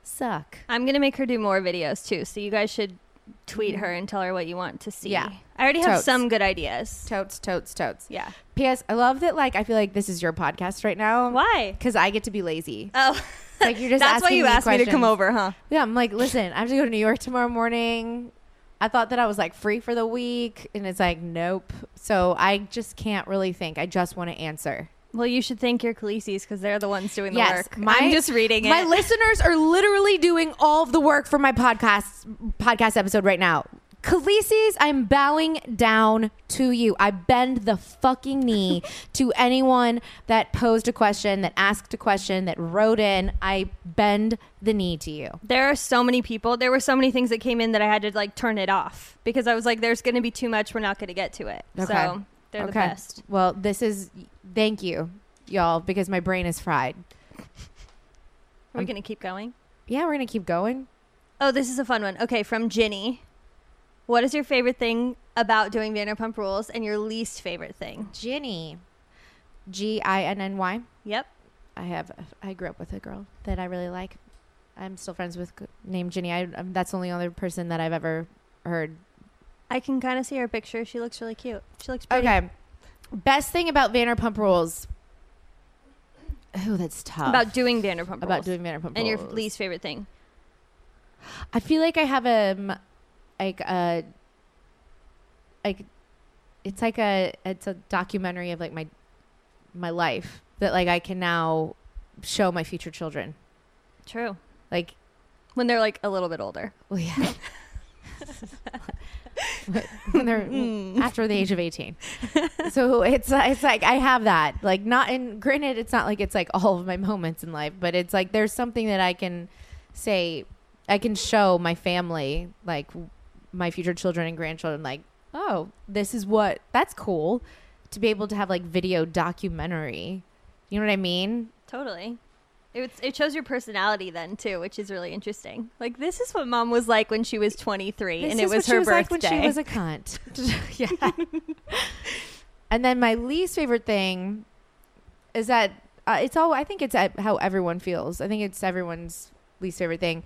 suck. I'm gonna make her do more videos too. So you guys should tweet her mm-hmm. and tell her what you want to see. Yeah. I already have Totes. some good ideas. Totes, totes, totes. Yeah. P.S. I love that. Like, I feel like this is your podcast right now. Why? Because I get to be lazy. Oh, Like, you're just that's why you me asked me to come over, huh? Yeah, I'm like, listen, I have to go to New York tomorrow morning. I thought that I was like free for the week, and it's like, nope. So I just can't really think. I just want to answer. Well, you should thank your Khaleesi's because they're the ones doing the yes, work. my, I'm just reading it. My listeners are literally doing all of the work for my podcast podcast episode right now. Khaleesi's, I'm bowing down to you. I bend the fucking knee to anyone that posed a question, that asked a question, that wrote in. I bend the knee to you. there are so many people. There were so many things that came in that I had to like turn it off because I was like, "There's going to be too much. We're not going to get to it." Okay. So they're the best. Well, this is thank you, y'all, because my brain is fried. Are We're going to keep going. Yeah, we're gonna keep going. Oh, this is a fun one. Okay, from Ginny. What is your favorite thing about doing Vanderpump Rules and your least favorite thing? Ginny, G I N N Y. Yep. I have. I grew up with a girl that I really like. I'm still friends with named Ginny. I, um, that's the only other person that I've ever heard. I can kind of see her picture. She looks really cute. She looks pretty. Okay. Best thing about Vanderpump Rules. Oh, that's tough. About doing Vanderpump Rules. about doing Vanderpump and your Rules. least favorite thing. I feel like I have a um, like a like it's like a it's a documentary of like my my life that like I can now show my future children. True. Like, When they're like a little bit older. well, yeah. when they're Mm. after the age of 18 so it's it's like i have that like not in granted it's not like it's like all of my moments in life but it's like there's something that i can say i can show my family like my future children and grandchildren like oh this is what that's cool to be able to have like video documentary you know what i mean Totally. It's, it shows your personality then too, which is really interesting. Like this is what mom was like when she was 23 and This it is was what her she was birthday. like when she was a cunt. yeah. and then my least favorite thing is that uh, it's all. I think it's how everyone feels. I think it's everyone's least favorite thing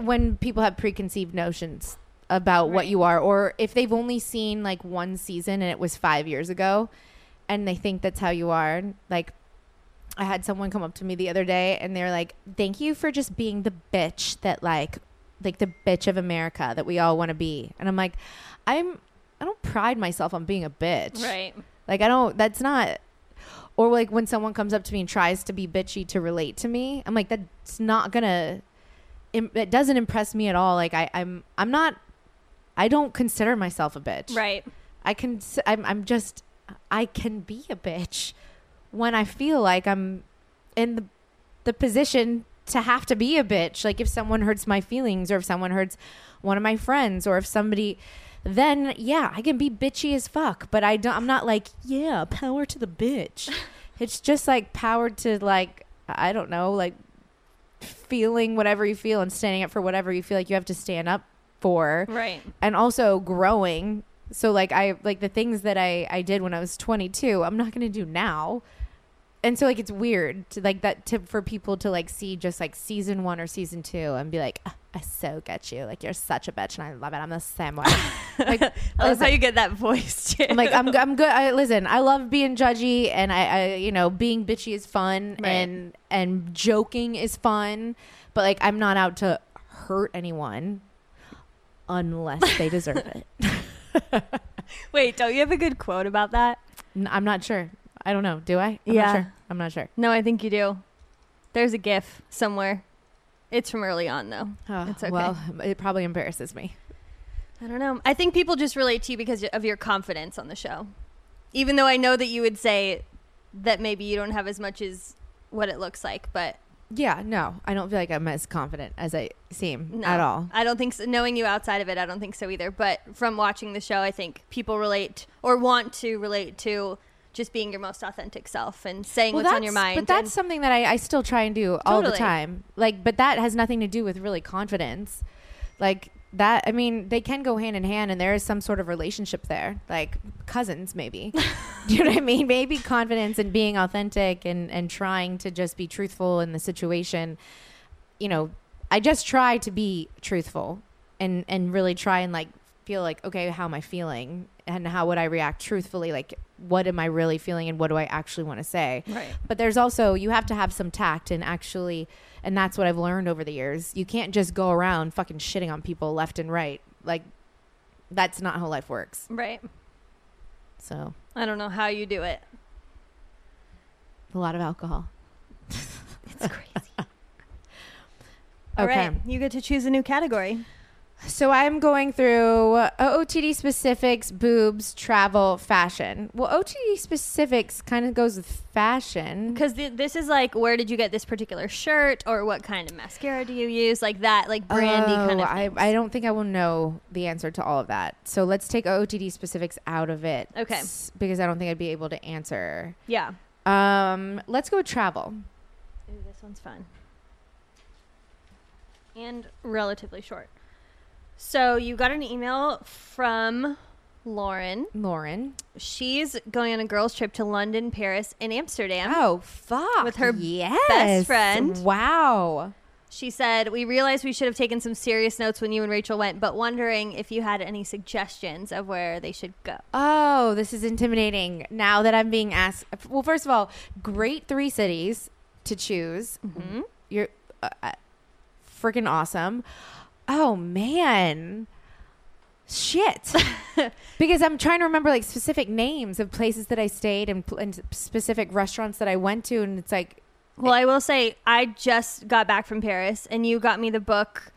when people have preconceived notions about what you are, or if they've only seen like one season and it was five years ago, and they think that's how you are. Like I had someone come up to me the other day and they're like, "Thank you for just being the bitch that like like the bitch of America that we all want to be." And I'm like, "I'm I don't pride myself on being a bitch." right. Like I don't that's not or like when someone comes up to me and tries to be bitchy to relate to me, I'm like that's not going to it doesn't impress me at all. Like I I'm I'm not I don't consider myself a bitch. Right. I can I'm I'm just I can be a bitch when I feel like I'm in the the position to have to be a bitch. Like if someone hurts my feelings or if someone hurts one of my friends or if somebody then yeah, I can be bitchy as fuck, but I don't I'm not like, yeah, power to the bitch. it's just like power to like I don't know, like feeling whatever you feel and standing up for whatever you feel like you have to stand up for Right. and also growing so like i like the things that i i did when i was 22 i'm not going to do now and so like it's weird to like that to for people to like see just like season one or season two and be like "Ah, i so get you like you're such a bitch and i love it i'm the same way like love how you get that voice too. I'm like I'm, I'm good I, listen i love being judgy and I, I you know being bitchy is fun Right. and and joking is fun but like i'm not out to hurt anyone unless they deserve it Wait, don't you have a good quote about that? i'm not sure. I don't know. Do I? I'm Yeah. Not sure. I'm not sure. No, I think you do. There's a GIF somewhere. It's from early on though. Oh, It's okay. Well, it probably embarrasses me. I don't know. I think people just relate to you because of your confidence on the show. Even though I know that you would say that maybe you don't have as much as what it looks like, but Yeah. No, I don't feel like I'm as confident as I seem no, at all. I don't think so. Knowing you outside of it, I don't think so either. But from watching the show, I think people relate or want to relate to just being your most authentic self and saying what's on your mind. But that's something that I, I still try and do all the time. Like, but that has nothing to do with really confidence. Like that. I mean, they can go hand in hand, and there is some sort of relationship there, like cousins, maybe. do you know what I mean? Maybe confidence and being authentic and and trying to just be truthful in the situation. You know, I just try to be truthful and and really try and like feel like okay, how am I feeling? And how would I react truthfully? Like, what am I really feeling, and what do I actually want to say? Right. But there's also you have to have some tact and actually, and that's what I've learned over the years. You can't just go around fucking shitting on people left and right. Like, that's not how life works. right. So I don't know how you do it. a lot of alcohol. It's crazy. All Okay. right, you get to choose a new category. So I'm going through uh, OOTD specifics, boobs, travel, fashion. Well, OOTD specifics kind of goes with fashion. Because th- this is like, where did you get this particular shirt, or what kind of mascara do you use, like that, like brandy kind Oh, of. I, things. I don't think I will know the answer to all of that. So let's take OOTD specifics out of it. Okay. s- Because I don't think I'd be able to answer. yeah. Um, let's go with travel. Ooh, this one's fun. And relatively short. So you got an email from Lauren. Lauren. She's going on a girls' trip to London, Paris, and Amsterdam. Oh, fuck. With her yes. best friend. Wow. She said, We realized we should have taken some serious notes when you and Rachel went, but wondering if you had any suggestions of where they should go. Oh, this is intimidating. Now that I'm being asked. Well, first of all, great three cities to choose. Mm-hmm. You're uh, uh, freaking awesome. Oh, man. Shit. because I'm trying to remember like specific names of places that I stayed and, and specific restaurants that I went to. And it's like, Well, I will say, I just got back from Paris, and you got me the book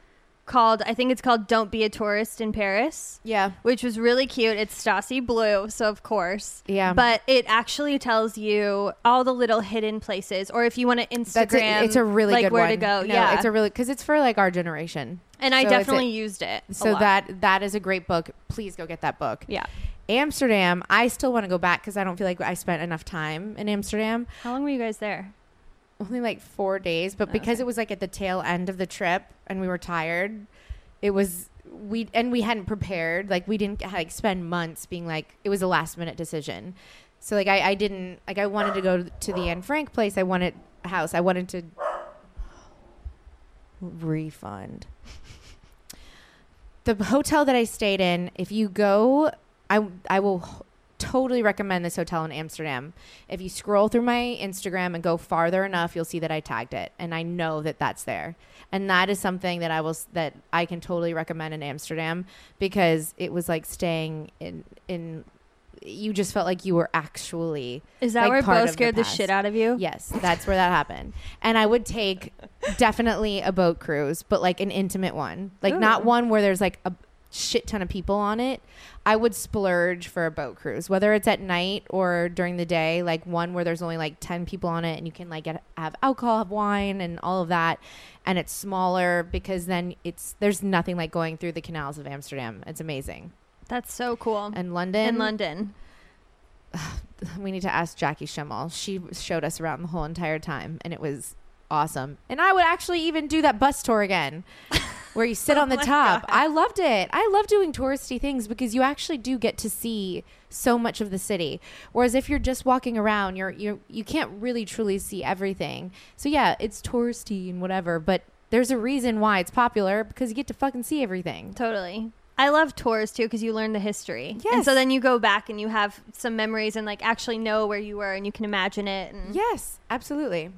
called, I think it's called Don't Be a Tourist in Paris. yeah. which was really cute. It's Stassi Blue, so of course. Yeah. But it actually tells you all the little hidden places, or if you want to Instagram, a, it's a really like good where one. to go. No, yeah, it's a really because it's for like our generation. and I so it's a- definitely used it. So lot. that that is a great book. Please go get that book. yeah. Amsterdam, I still want to go back because I don't feel like I spent enough time in Amsterdam. How long were you guys there? Only like four days, but because Okay. it was like at the tail end of the trip and we were tired, it was we and we hadn't prepared. Like we didn't like spend months being like it was a last minute decision. So like I, I didn't like I wanted to go to the Anne Frank place. I wanted a house. I wanted to refund. the hotel that I stayed in, if you go, I I will totally recommend this hotel in Amsterdam. If you scroll through my Instagram and go farther enough, you'll see that I tagged it, and I know that that's there. And that is something that I will that I can totally recommend in Amsterdam because it was like staying in in. You just felt like you were actually Is that like, where Beau of the scared the, shit out of you? Yes, that's where that happened. And I would take definitely a boat cruise, but like an intimate one. Like not oh. one where there's like a shit ton of people on it, I would splurge for a boat cruise, whether it's at night or during the day, like one where there's only like 10 people on it and you can like get, have alcohol, have wine and all of that. And it's smaller because then it's, there's nothing like going through the canals of Amsterdam. It's amazing. That's so cool. And London, in London. we need to ask Jackie Schimmel. She showed us around the whole entire time, and it was awesome. And I would actually even do that bus tour again, where you sit on the oh top. God. I loved it. I love doing touristy things because you actually do get to see so much of the city. Whereas if you're just walking around, you're you you can't really truly see everything. So yeah, it's touristy and whatever, but there's a reason why it's popular because you get to fucking see everything. Totally. I love tours too because you learn the history. Yes. And so then you go back and you have some memories and like actually know where you were and you can imagine it. And, Yes, absolutely.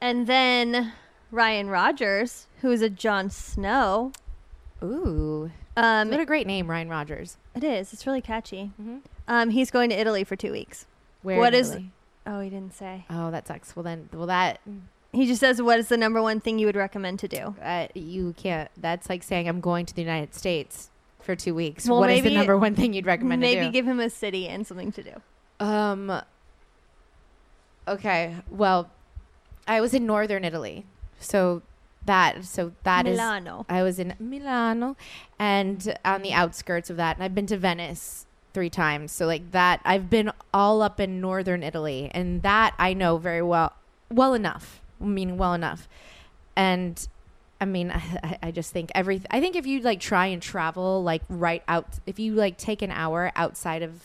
and then Ryan Rogers, who is a Jon Snow. Ooh, Um, what a great name, Ryan Rogers. it is. It's really catchy. Mhm. Um, he's going to Italy for two weeks. Where What is-? Oh, he didn't say. Oh, that sucks. Well then, well that He just says, "What is the number one thing you would recommend to do?" uh, you can't. That's like saying I'm going to the United States for two weeks. Well, what is the number one thing you'd recommend Maybe to do? give him a city and something to do. um. Okay. Well, I was in northern Italy, so that so that is. Milano. I was in Milano, and on the outskirts of that, and I've been to Venice three times. So like that, I've been all up in northern Italy, and that I know very well, well enough. Meaning well enough, and I mean, I, I just think every. I think if you like try and travel like right out, if you like take an hour outside of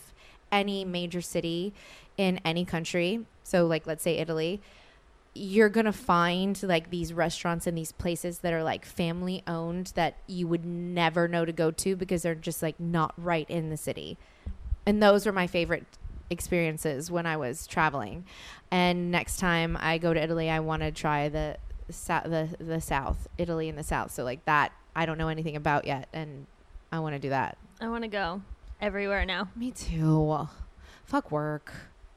any major city in any country, so like let's say Italy, you're gonna find like these restaurants and these places that are like family owned that you would never know to go to because they're just like not right in the city. And those were my favorite experiences when I was traveling. And next time I go to Italy, I want to try the the the South, Italy in the South. So like that, I don't know anything about yet, and I want to do that. I want to go everywhere now. Me too. Fuck work.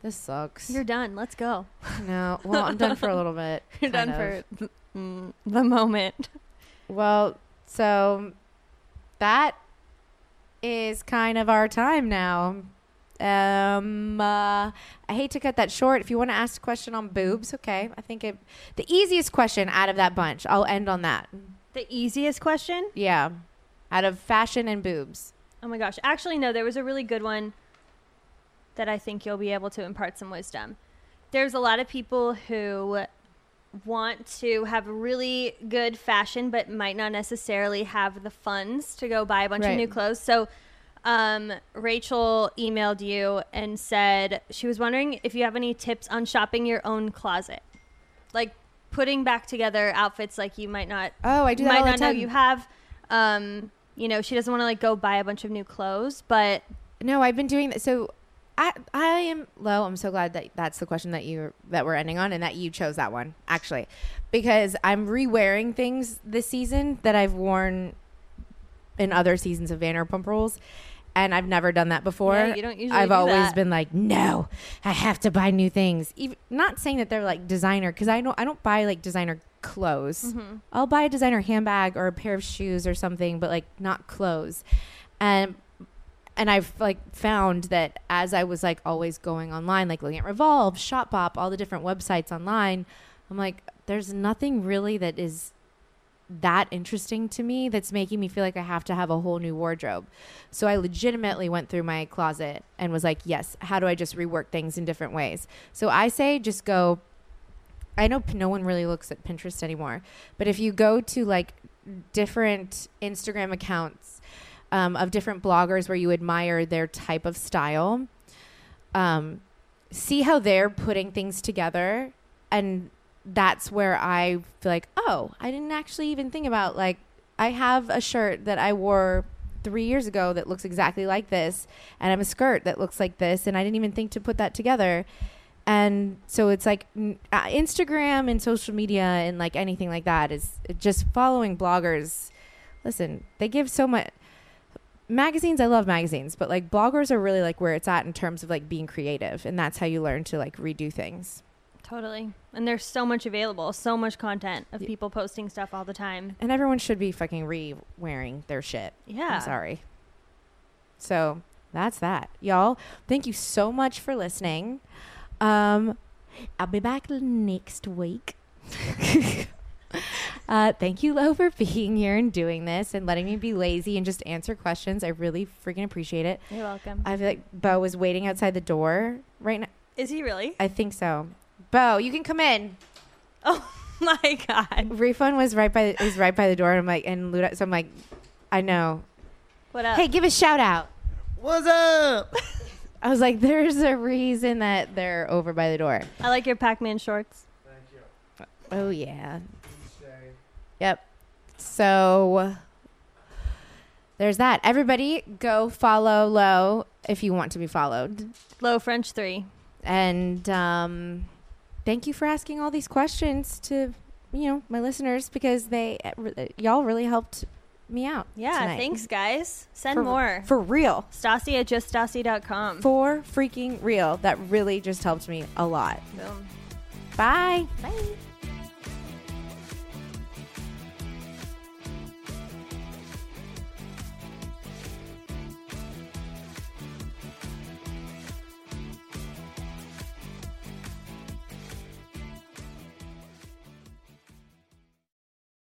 This sucks. You're done. Let's go. no. Well, I'm done for a little bit. You're done of. for th- mm, the moment. Well, so that is kind of our time now. Um, uh, I hate to cut that short. If you want to ask a question on boobs, okay. I think it the easiest question out of that bunch. I'll end on that. The easiest question? Yeah, out of fashion and boobs. Oh my gosh. Actually, no, there was a really good one that I think you'll be able to impart some wisdom. There's a lot of people who want to have really good fashion, but might not necessarily have the funds to go buy a bunch Right. of new clothes. So, um, Rachel emailed you and said she was wondering if you have any tips on shopping your own closet, like putting back together outfits like you might not Oh, I do that might all the not know time. you have. Um, you know, she doesn't want to like go buy a bunch of new clothes, but No, I've been doing that. So I I am low. I'm so glad that that's the question that you that we're ending on and that you chose that one actually, because I'm re-wearing things this season that I've worn in other seasons of Vanderpump Rules. And I've never done that before. Yeah, you don't usually I've always that. been like, no, I have to buy new things. Even, not saying that they're like designer, because I don't. I don't buy like designer clothes. Mm-hmm. I'll buy a designer handbag or a pair of shoes or something, but like not clothes. And and I've like found that as I was like always going online, like looking at Revolve, Shopbop, all the different websites online, I'm like, there's nothing really that is that interesting to me that's making me feel like I have to have a whole new wardrobe. So I legitimately went through my closet and was like, yes, how do I just rework things in different ways? So I say just go I know no one really looks at Pinterest anymore, but if you go to like different Instagram accounts um, of different bloggers where you admire their type of style, um, see how they're putting things together, and that's where I feel like, oh, I didn't actually even think about like I have a shirt that I wore three years ago that looks exactly like this, and I have a skirt that looks like this, and I didn't even think to put that together and so it's like uh, Instagram and social media and like anything like that is just following bloggers. Listen, they give so much. Magazines, I love magazines, but like bloggers are really like where it's at in terms of like being creative, and that's how you learn to like redo things. Totally. And there's so much available, so much content of people posting stuff all the time. And everyone should be fucking re wearing their shit. Yeah. I'm sorry. So that's that. Y'all, thank you so much for listening. Um, I'll be back next week. uh, thank you, Lo, for being here and doing this and letting me be lazy and just answer questions. I really freaking appreciate it. You're welcome. I feel like Beau was waiting outside the door right now. Is he really? I think so. Beau, you can come in. Oh my god. Refund was right by is right by the door. And I'm like, and Luda, so I'm like, I know. What up? Hey, give a shout out. What's up? I was like, there's a reason that they're over by the door. I like your Pac-Man shorts. Thank you. Oh yeah. Yep. So there's that. Everybody go follow Lo if you want to be followed. Lo French 3. And um thank you for asking all these questions to you know, my listeners because they y'all really helped me out. Yeah, tonight. thanks guys. Send For- more. For real. Stassi at juststassi.com. For freaking real. That really just helped me a lot. Boom. Bye. Bye.